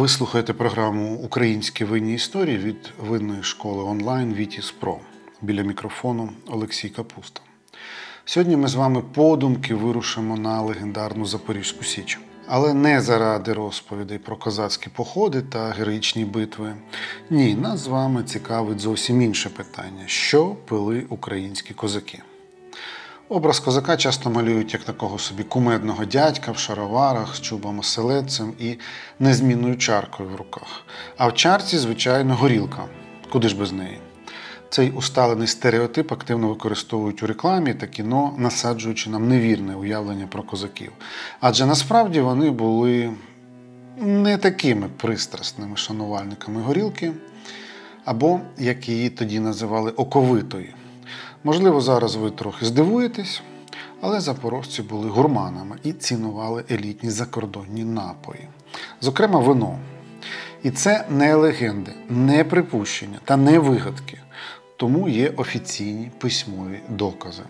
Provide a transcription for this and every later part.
Ви слухаєте програму Українські винні історії від винної школи онлайн Вітіс Про. Біля мікрофону Олексій Капуста. Сьогодні ми з вами подумки вирушимо на легендарну Запорізьку Січ. Але не заради розповідей про козацькі походи та героїчні битви. Ні, нас з вами цікавить зовсім інше питання: що пили українські козаки? Образ козака часто малюють як такого собі кумедного дядька в шароварах з чубом оселедцем і незмінною чаркою в руках. А в чарці, звичайно, горілка. Куди ж без неї? Цей усталений стереотип активно використовують у рекламі та кіно, насаджуючи нам невірне уявлення про козаків. Адже насправді вони були не такими пристрасними шанувальниками горілки, або, як її тоді називали, оковитої. Можливо, зараз ви трохи здивуєтесь, але запорожці були гурманами і цінували елітні закордонні напої, зокрема, вино. І це не легенди, не припущення та не вигадки, тому є офіційні письмові докази.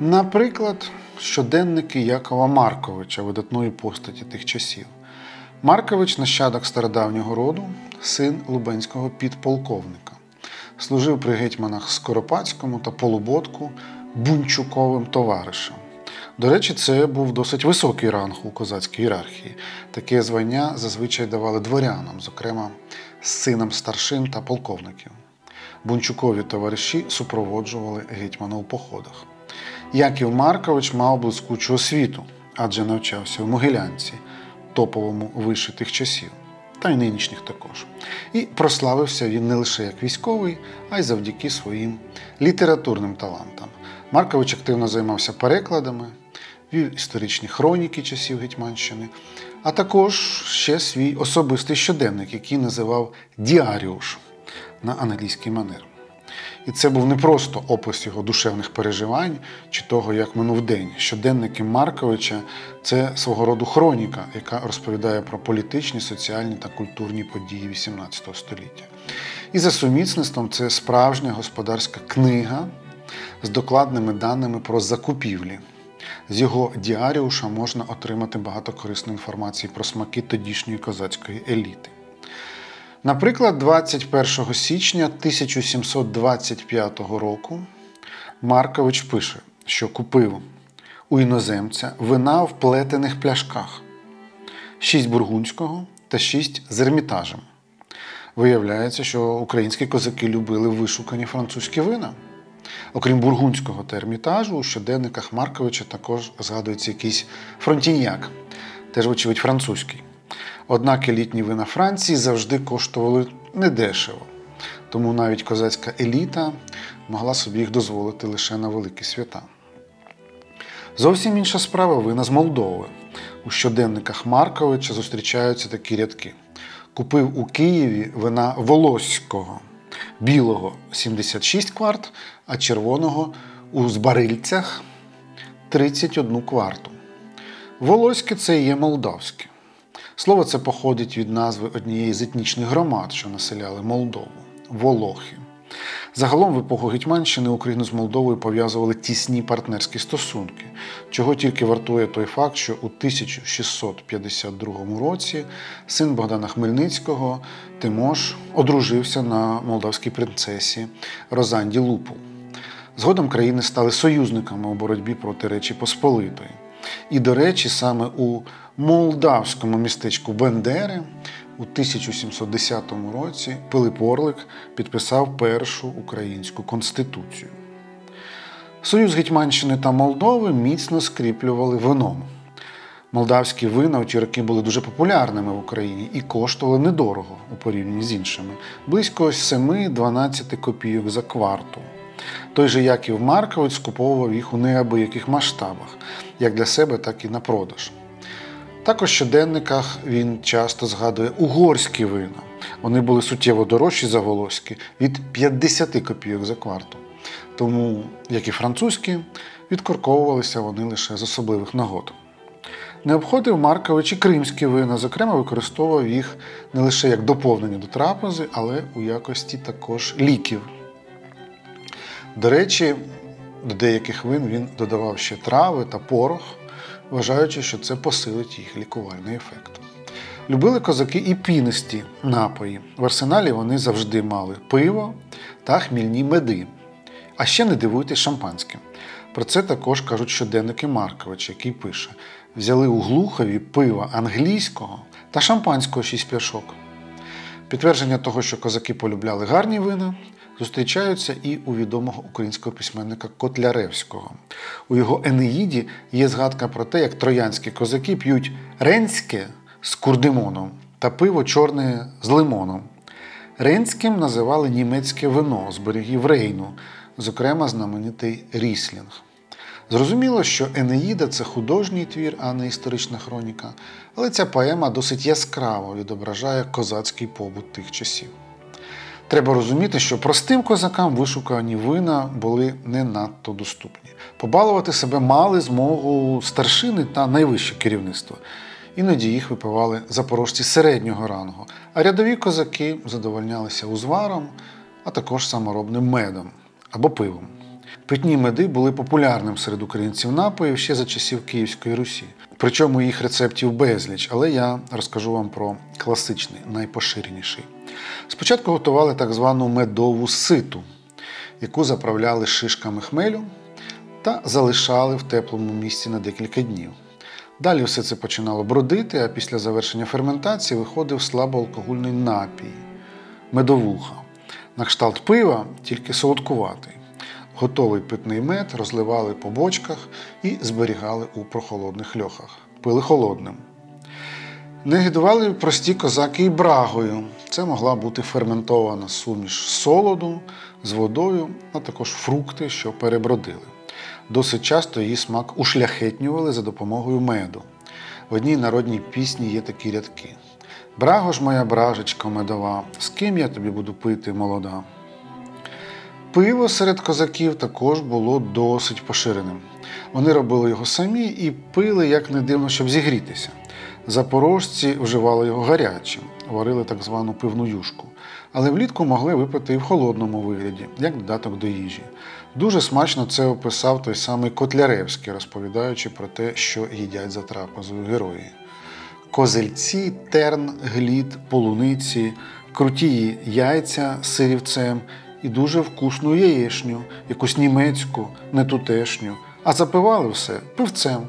Наприклад, щоденники Якова Марковича, видатної постаті тих часів. Маркович нащадок стародавнього роду, син Лубенського підполковника служив при гетьманах Скоропадському та Полуботку бунчуковим товаришем. До речі, це був досить високий ранг у козацькій ієрархії. Таке звання зазвичай давали дворянам, зокрема синам старшин та полковників. Бунчукові товариші супроводжували гетьмана у походах. Яків Маркович мав блискучу освіту, адже навчався в Могилянці, топовому виші тих часів та й нинішніх також. І прославився він не лише як військовий, а й завдяки своїм літературним талантам. Маркович активно займався перекладами, вів історичні хроніки часів Гетьманщини, а також ще свій особистий щоденник, який називав Діаріуш на англійський манер. І це був не просто опис його душевних переживань чи того, як минув день. Щоденники Марковича це свого роду хроніка, яка розповідає про політичні, соціальні та культурні події XVIII століття. І за сумісництвом це справжня господарська книга з докладними даними про закупівлі. З його діаріуша можна отримати багато корисної інформації про смаки тодішньої козацької еліти. Наприклад, 21 січня 1725 року Маркович пише, що купив у іноземця вина в плетених пляшках, 6 бургунського та 6 з ермітажем. Виявляється, що українські козаки любили вишукані французькі вина. Окрім бургунського та ермітажу, у щоденниках Марковича також згадується якийсь фронтіньяк, теж, вочевидь, французький. Однак елітні вина Франції завжди коштували недешево, тому навіть козацька еліта могла собі їх дозволити лише на великі свята. Зовсім інша справа вина з Молдови. У щоденниках Марковича зустрічаються такі рядки. Купив у Києві вина Волоського, білого 76 кварт, а червоного у Збарильцях 31 кварту. Волоське це є молдавське. Слово це походить від назви однієї з етнічних громад, що населяли Молдову Волохи. Загалом в епоху Гетьманщини Україну з Молдовою пов'язували тісні партнерські стосунки, чого тільки вартує той факт, що у 1652 році син Богдана Хмельницького Тимош одружився на молдавській принцесі Розанді Лупу. Згодом країни стали союзниками у боротьбі проти Речі Посполитої. І, до речі, саме у молдавському містечку Бендери у 1710 році Пилип Орлик підписав першу українську конституцію. Союз Гетьманщини та Молдови міцно скріплювали вином. Молдавські вина у ті роки були дуже популярними в Україні і коштували недорого у порівнянні з іншими близько 7-12 копійок за кварту. Той же Яків Маркович скуповував їх у неабияких масштабах, як для себе, так і на продаж. Також в щоденниках він часто згадує угорські вина. Вони були суттєво дорожчі за волоські від 50 копійок за кварту. Тому, як і французькі, відкорковувалися вони лише з особливих нагод. Не обходив Маркович і кримські вина, зокрема, використовував їх не лише як доповнення до трапези, але у якості також ліків. До речі, до деяких вин він додавав ще трави та порох, вважаючи, що це посилить їх лікувальний ефект. Любили козаки і пінисті напої. В арсеналі вони завжди мали пиво та хмільні меди. А ще не дивуйтесь шампанським. Про це також кажуть щоденники Маркович, який пише: взяли у Глухові пива англійського та шампанського шість пляшок. Підтвердження того, що козаки полюбляли гарні вина, зустрічаються і у відомого українського письменника Котляревського. У його Енеїді є згадка про те, як троянські козаки п'ють ренське з курдимоном та пиво чорне з лимоном. Ренським називали німецьке вино з берегів Рейну, зокрема знаменитий Ріслінг. Зрозуміло, що Енеїда це художній твір, а не історична хроніка, але ця поема досить яскраво відображає козацький побут тих часів. Треба розуміти, що простим козакам вишукані вина були не надто доступні. Побалувати себе мали змогу старшини та найвище керівництво. Іноді їх випивали запорожці середнього рангу, а рядові козаки задовольнялися узваром, а також саморобним медом або пивом. Питні меди були популярним серед українців напоїв ще за часів Київської Русі. Причому їх рецептів безліч, але я розкажу вам про класичний, найпоширеніший. Спочатку готували так звану медову ситу, яку заправляли шишками хмелю та залишали в теплому місці на декілька днів. Далі все це починало бродити, а після завершення ферментації виходив слабоалкогольний напій медовуха. На кшталт пива, тільки солодкуватий. Готовий питний мед розливали по бочках і зберігали у прохолодних льохах. Пили холодним. Не гидували прості козаки і брагою. Це могла бути ферментована суміш солоду з водою, а також фрукти, що перебродили. Досить часто її смак ушляхетнювали за допомогою меду. В одній народній пісні є такі рядки: Браго ж моя бражечка медова, з ким я тобі буду пити молода. Пиво серед козаків також було досить поширеним. Вони робили його самі і пили, як не дивно, щоб зігрітися. Запорожці вживали його гарячим, варили так звану пивну юшку, але влітку могли випити і в холодному вигляді, як додаток до їжі. Дуже смачно це описав той самий Котляревський, розповідаючи про те, що їдять за трапезою герої. Козельці, терн, глід, полуниці, круті яйця з сирівцем і дуже вкусну яєшню, якусь німецьку, не тутешню, а запивали все пивцем.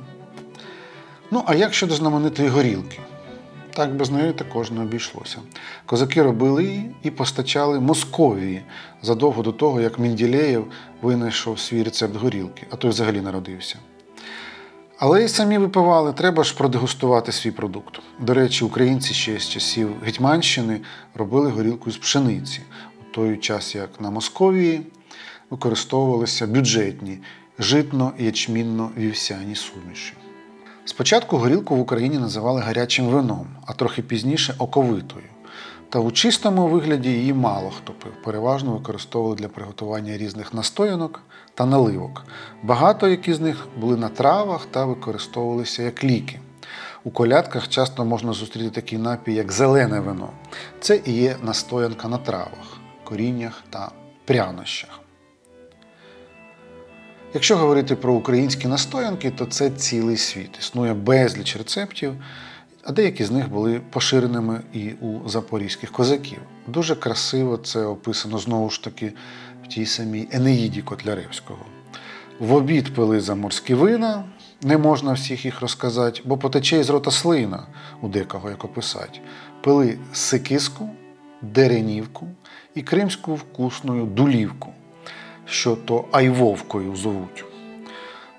Ну, а як щодо знаменитої горілки? Так без неї також не обійшлося. Козаки робили її і постачали Московії задовго до того, як Менділеєв винайшов свій рецепт горілки, а той взагалі народився. Але й самі випивали, треба ж продегустувати свій продукт. До речі, українці ще з часів Гетьманщини робили горілку з пшениці, у той час як на Московії використовувалися бюджетні житно-ячмінно-вівсяні суміші. Спочатку горілку в Україні називали гарячим вином, а трохи пізніше оковитою. Та у чистому вигляді її мало хто пив, переважно використовували для приготування різних настоянок та наливок. Багато які з них були на травах та використовувалися як ліки. У колядках часто можна зустріти такий напій, як зелене вино. Це і є настоянка на травах, коріннях та прянощах. Якщо говорити про українські настоянки, то це цілий світ. Існує безліч рецептів, а деякі з них були поширеними і у запорізьких козаків. Дуже красиво це описано знову ж таки в тій самій Енеїді Котляревського. В обід пили заморські вина, не можна всіх їх розказати, бо потече із рота слина у декого, як описать. Пили сикиску, деренівку і кримську вкусну дулівку що то айвовкою зовуть.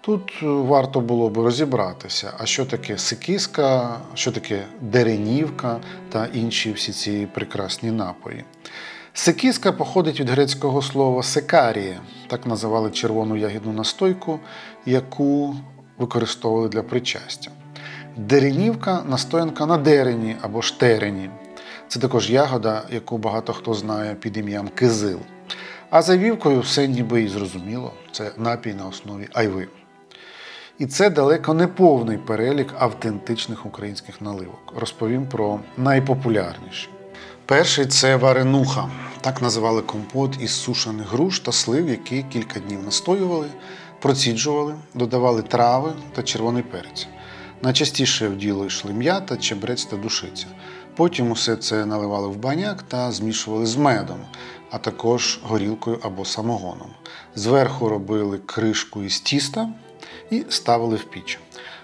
Тут е, варто було б розібратися, а що таке сикиска, що таке деренівка та інші всі ці прекрасні напої. Сикіска походить від грецького слова секарія, так називали червону ягідну настойку, яку використовували для причастя. Деренівка настоянка на дерені або штерені. Це також ягода, яку багато хто знає під ім'ям кизил. А за вівкою все ніби і зрозуміло, це напій на основі айви. І це далеко не повний перелік автентичних українських наливок. Розповім про найпопулярніші. Перший це варенуха. Так називали компот із сушених груш та слив, які кілька днів настоювали, проціджували, додавали трави та червоний перець. Найчастіше в діло йшли м'ята, чебрець та душиця. Потім усе це наливали в баняк та змішували з медом, а також горілкою або самогоном. Зверху робили кришку із тіста і ставили в піч.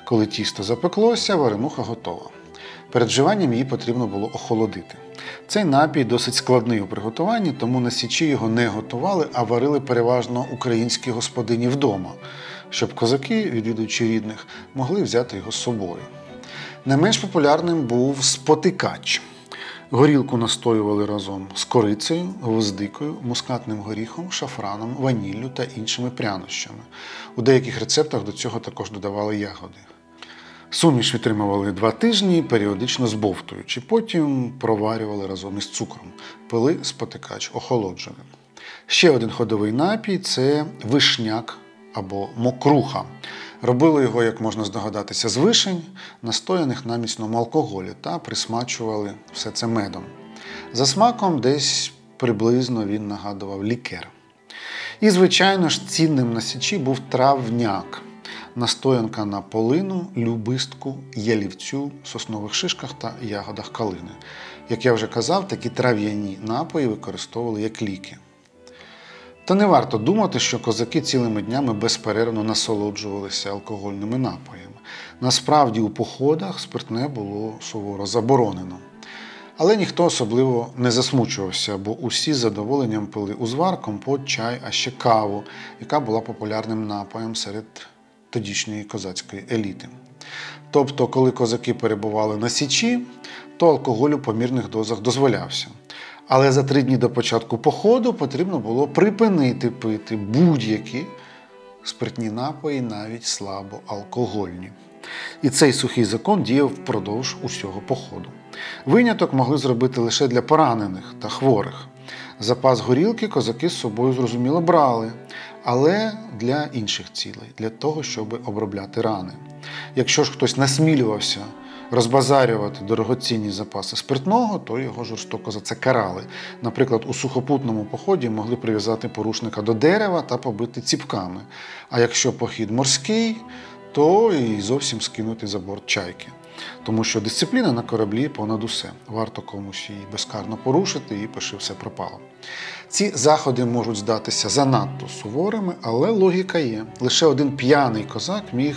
Коли тісто запеклося, варенуха готова. Перед вживанням її потрібно було охолодити. Цей напій досить складний у приготуванні, тому на січі його не готували, а варили переважно українські господині вдома, щоб козаки, відвідуючи рідних, могли взяти його з собою. Не менш популярним був спотикач. Горілку настоювали разом з корицею, гвоздикою, мускатним горіхом, шафраном, ваніллю та іншими прянощами. У деяких рецептах до цього також додавали ягоди. Суміш витримували два тижні, періодично збовтуючи. Потім проварювали разом із цукром, пили спотикач охолодженим. Ще один ходовий напій це вишняк або мокруха. Робили його, як можна здогадатися, з вишень, настояних на міцному алкоголі, та присмачували все це медом. За смаком десь приблизно він нагадував лікер. І, звичайно ж, цінним на січі був травняк. Настоянка на полину, любистку, ялівцю, соснових шишках та ягодах калини. Як я вже казав, такі трав'яні напої використовували як ліки. Та не варто думати, що козаки цілими днями безперервно насолоджувалися алкогольними напоями. Насправді у походах спиртне було суворо заборонено. Але ніхто особливо не засмучувався, бо усі з задоволенням пили узвар, компот, чай, а ще каву, яка була популярним напоєм серед тодішньої козацької еліти. Тобто, коли козаки перебували на Січі, то алкоголь у помірних дозах дозволявся. Але за три дні до початку походу потрібно було припинити пити будь-які спиртні напої, навіть слабоалкогольні. І цей сухий закон діяв впродовж усього походу. Виняток могли зробити лише для поранених та хворих. Запас горілки козаки з собою зрозуміло брали, але для інших цілей, для того, щоб обробляти рани. Якщо ж хтось насмілювався розбазарювати дорогоцінні запаси спиртного, то його жорстоко за це карали. Наприклад, у сухопутному поході могли прив'язати порушника до дерева та побити ціпками. А якщо похід морський, то і зовсім скинути за борт чайки. Тому що дисципліна на кораблі понад усе. Варто комусь її безкарно порушити, і пиши все пропало. Ці заходи можуть здатися занадто суворими, але логіка є. Лише один п'яний козак міг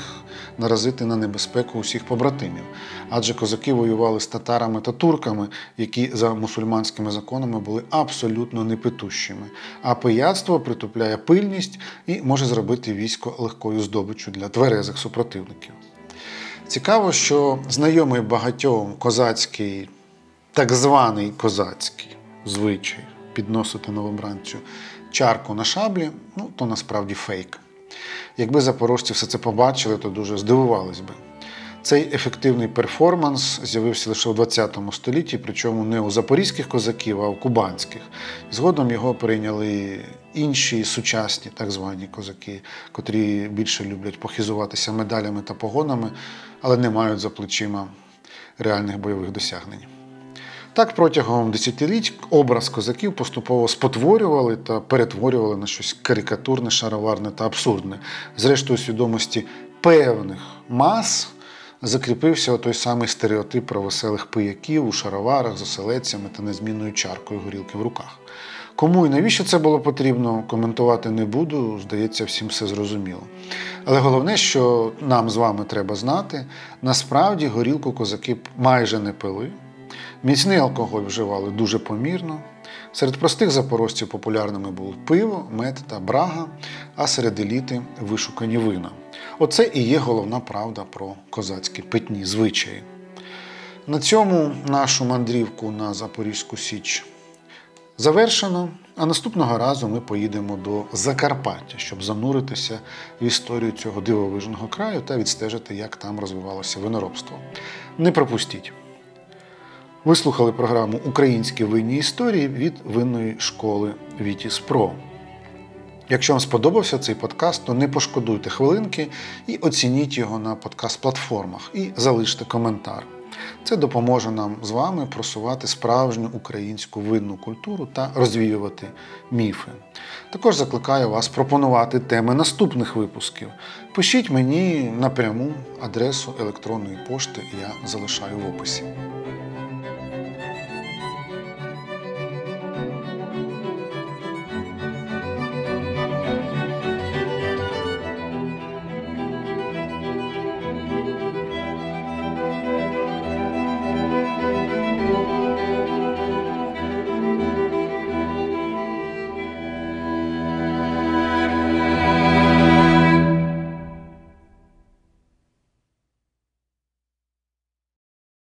наразити на небезпеку усіх побратимів. Адже козаки воювали з татарами та турками, які за мусульманськими законами були абсолютно непитущими. А пияцтво притупляє пильність і може зробити військо легкою здобиччю для тверезих супротивників. Цікаво, що знайомий багатьом козацький, так званий козацький звичай підносити новобранцю чарку на шаблі, ну то насправді фейк. Якби запорожці все це побачили, то дуже здивувались би. Цей ефективний перформанс з'явився лише у ХХ столітті, причому не у запорізьких козаків, а у кубанських. Згодом його прийняли інші сучасні так звані козаки, котрі більше люблять похизуватися медалями та погонами, але не мають за плечима реальних бойових досягнень. Так, протягом десятиліть образ козаків поступово спотворювали та перетворювали на щось карикатурне, шароварне та абсурдне. Зрештою, свідомості певних мас закріпився той самий стереотип про веселих пияків у шароварах з оселедцями та незмінною чаркою горілки в руках. Кому і навіщо це було потрібно, коментувати не буду, здається, всім все зрозуміло. Але головне, що нам з вами треба знати, насправді горілку козаки майже не пили. Міцний алкоголь вживали дуже помірно. Серед простих запорожців популярними були пиво, мед та брага, а серед еліти вишукані вина. Оце і є головна правда про козацькі питні звичаї. На цьому нашу мандрівку на Запорізьку Січ завершено. А наступного разу ми поїдемо до Закарпаття, щоб зануритися в історію цього дивовижного краю та відстежити, як там розвивалося виноробство. Не пропустіть! Ви слухали програму Українські винні історії від винної школи Вітіс Про. Якщо вам сподобався цей подкаст, то не пошкодуйте хвилинки і оцініть його на подкаст-платформах і залиште коментар. Це допоможе нам з вами просувати справжню українську винну культуру та розвіювати міфи. Також закликаю вас пропонувати теми наступних випусків. Пишіть мені напряму адресу електронної пошти, я залишаю в описі.